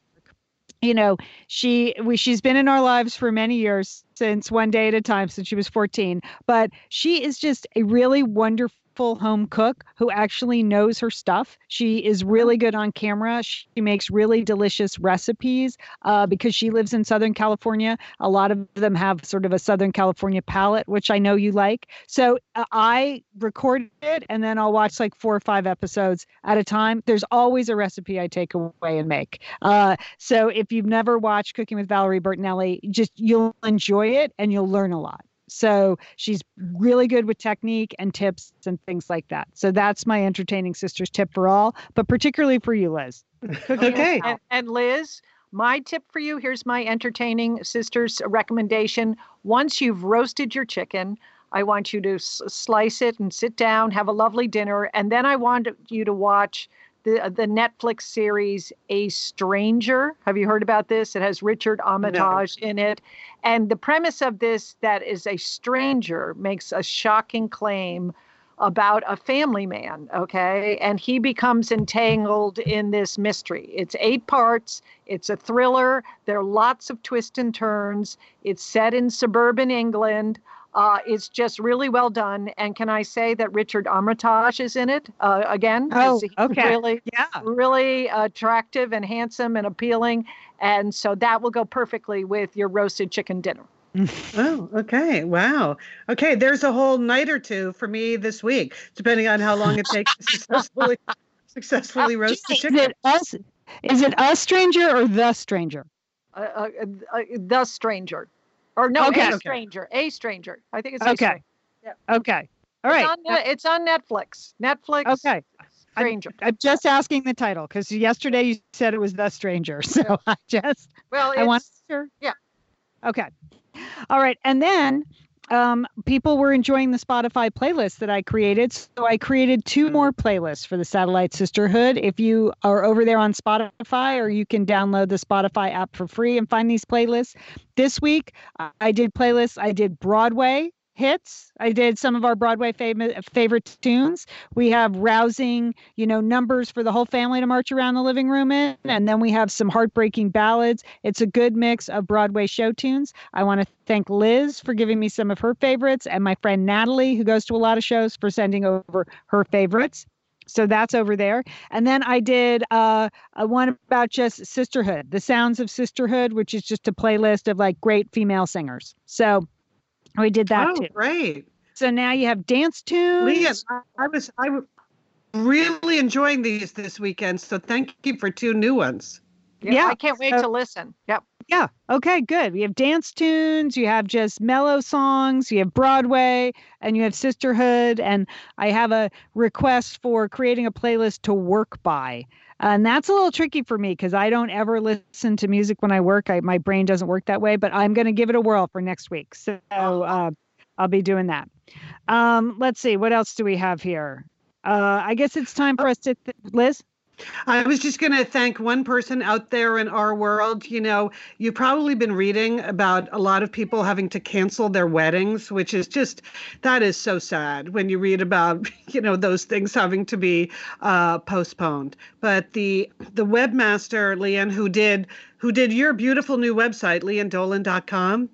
You know, she we she's been in our lives for many years since one day at a time since she was 14, but she is just a really wonderful home cook who actually knows her stuff. She is really good on camera. She makes really delicious recipes uh, because she lives in Southern California. A lot of them have sort of a Southern California palate, which I know you like. So uh, I record it and then I'll watch like four or five episodes at a time. There's always a recipe I take away and make. Uh, so if you've never watched Cooking with Valerie Bertinelli, just you'll enjoy it and you'll learn a lot. So she's really good with technique and tips and things like that. So that's my entertaining sisters tip for all, but particularly for you, Liz. Okay. And, and Liz, my tip for you here's my entertaining sisters recommendation. Once you've roasted your chicken, I want you to s- slice it and sit down, have a lovely dinner, and then I want you to watch the uh, the Netflix series A Stranger. Have you heard about this? It has Richard Armitage in it, and the premise of this that is a stranger makes a shocking claim about a family man, okay? And he becomes entangled in this mystery. It's eight parts, it's a thriller, there are lots of twists and turns. It's set in suburban England. Uh, it's just really well done. And can I say that Richard Armitage is in it uh, again? 'Cause Oh, okay. Really, Yeah. really attractive and handsome and appealing. And so that will go perfectly with your roasted chicken dinner. Oh, okay. Wow. Okay, there's a whole night or two for me this week, depending on how long it takes to successfully successfully roast the chicken. Is it us? Is it a stranger or the stranger? Uh, uh, uh, the stranger. Or no, Okay. a stranger. A stranger. I think it's Okay. stranger. Okay. All right. It's on, it's on Netflix. Netflix. Okay. Stranger. I'm just asking the title because yesterday you said it was The Stranger. So I just well, I want sure. yeah. Okay. All right. And then um, people were enjoying the Spotify playlist that I created. So I created two more playlists for the Satellite Sisterhood. If you are over there on Spotify, or you can download the Spotify app for free and find these playlists. This week, I- did playlists. I did Broadway hits. I did some of our Broadway favorite favorite tunes. We have rousing, you know, numbers for the whole family to march around the living room in, and then we have some heartbreaking ballads. It's a good mix of Broadway show tunes. I want to thank Liz for giving me some of her favorites, and my friend Natalie, who goes to a lot of shows, for sending over her favorites. So that's over there. And then I did uh, a one about just sisterhood, the sounds of sisterhood, which is just a playlist of like great female singers. So we did that oh, too. great. So now you have dance tunes. Leah, I, I was I was really enjoying these this weekend, so thank you for two new ones. Yeah, I can't wait so- to listen. Yep. Yeah. Okay, good. We have dance tunes, you have just mellow songs, you have Broadway, and you have sisterhood. And I have a request for creating a playlist to work by. And that's a little tricky for me because I don't ever listen to music when I work. I, my brain doesn't work that way, but I'm going to give it a whirl for next week. So uh, I'll be doing that. Um, let's see. What else do we have here? Uh, I guess it's time for us to, th- Liz? I was just going to thank one person out there in our world. You know, you've probably been reading about a lot of people having to cancel their weddings, which is just, that is so sad when you read about, you know, those things having to be uh, postponed. But the the webmaster, Lian, who did who did your beautiful new website, liandolan.com,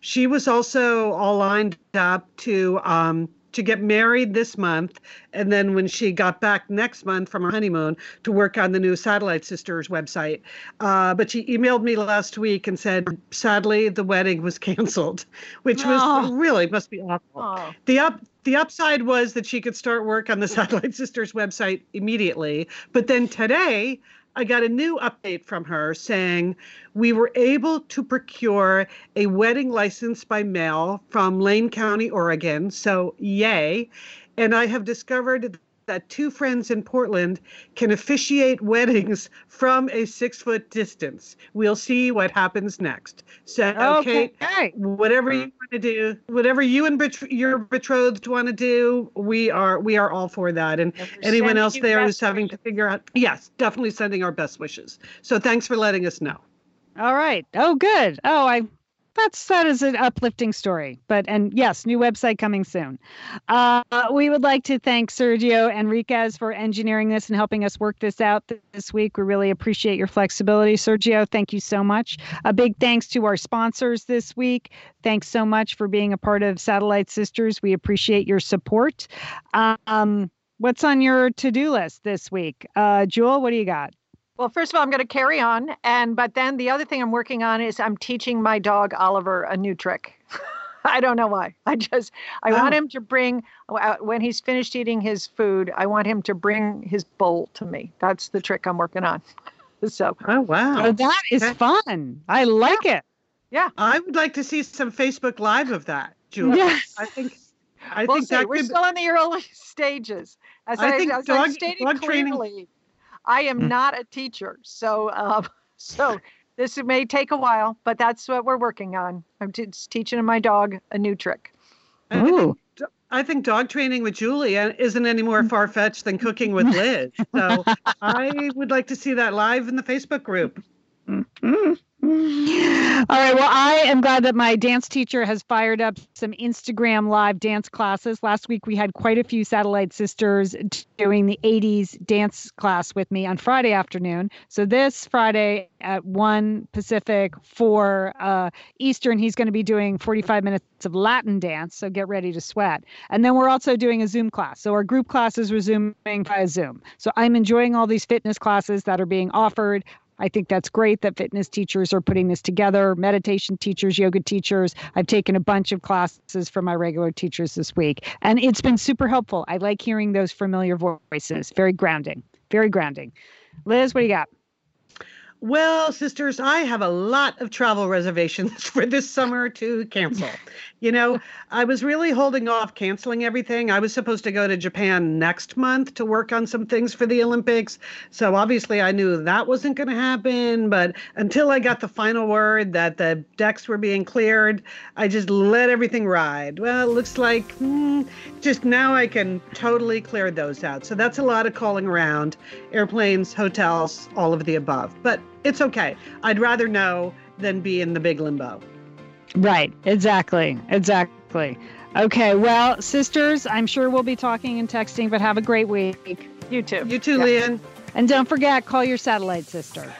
she was also all lined up to um, to get married this month and then when she got back next month from her honeymoon to work on the new satellite sisters website uh, but she emailed me last week and said sadly the wedding was canceled which was Oh. really must be awful Oh. the up the upside was that she could start work on the satellite sisters website immediately but then today I got a new update from her saying we were able to procure a wedding license by mail from Lane County, Oregon. So, yay. And I have discovered that two friends in Portland can officiate weddings from a six foot distance. We'll see what happens next. So, okay, Okay. whatever you want to do, whatever you and bet- your betrothed want to do, we are we are all for that. And And anyone else you there who's having to figure out, yes, definitely sending our best wishes. So thanks for letting us know. All right. Oh, good. Oh, I. That's that is an uplifting story. But and yes, new website coming soon. Uh, we would like to thank Sergio Enriquez for engineering this and helping us work this out this week. We really appreciate your flexibility, Sergio. Thank you so much. A big thanks to our sponsors this week. Thanks so much for being a part of Satellite Sisters. We appreciate your support. Um, what's on your to-do list this week, uh, Julie? What do you got? Well, first of all, I'm going to carry on, and but then the other thing I'm working on is I'm teaching my dog Oliver a new trick. I don't know why. I just I want Oh. him to bring uh, when he's finished eating his food. I want him to bring his bowl to me. That's the trick I'm working on. So Oh wow. Oh, that is Okay. fun. I like it. Yeah, I would like to see some Facebook Live of that, Julie. Yes. I think I we'll think see. that We're could still in the early stages. As I I, think as I dog- stated dog training- clearly, I am Mm. not a teacher. So uh, so this may take a while, but that's what we're working on. I'm just teaching my dog a new trick. I think, Ooh. I think dog training with Julie uh, isn't any more far fetched than cooking with Liz. So I would like to see that live in the Facebook group. All right. Well, I am glad that my dance teacher has fired up some Instagram live dance classes. Last week, we had quite a few satellite sisters doing the 80s dance class with me on Friday afternoon. So, this Friday at 1 Pacific, 4 uh, Eastern, he's going to be doing 45 minutes of Latin dance. So, get ready to sweat. And then we're also doing a Zoom class. So, our group class is resuming via Zoom. So, I'm enjoying all these fitness classes that are being offered. I think that's great that fitness teachers are putting this together, meditation teachers, yoga teachers. I've taken a bunch of classes from my regular teachers this week, and it's been super helpful. I like hearing those familiar voices. Very grounding. Very grounding. Liz, what do you got? Well, sisters, I have a lot of travel reservations for this summer to cancel. You know, I was really holding off canceling everything. I was supposed to go to Japan next month to work on some things for the Olympics. So obviously I knew that wasn't going to happen. But until I got the final word that the decks were being cleared, I just let everything ride. Well, it looks like hmm, just now I can totally clear those out. So that's a lot of calling around airplanes, hotels, all of the above. But it's okay. I'd rather know than be in the big limbo. Right. Exactly. Exactly. Okay. Well, sisters, I'm sure we'll be talking and texting, but have a great week. You too. You too, Yeah. Lian. And don't forget, call your satellite sister.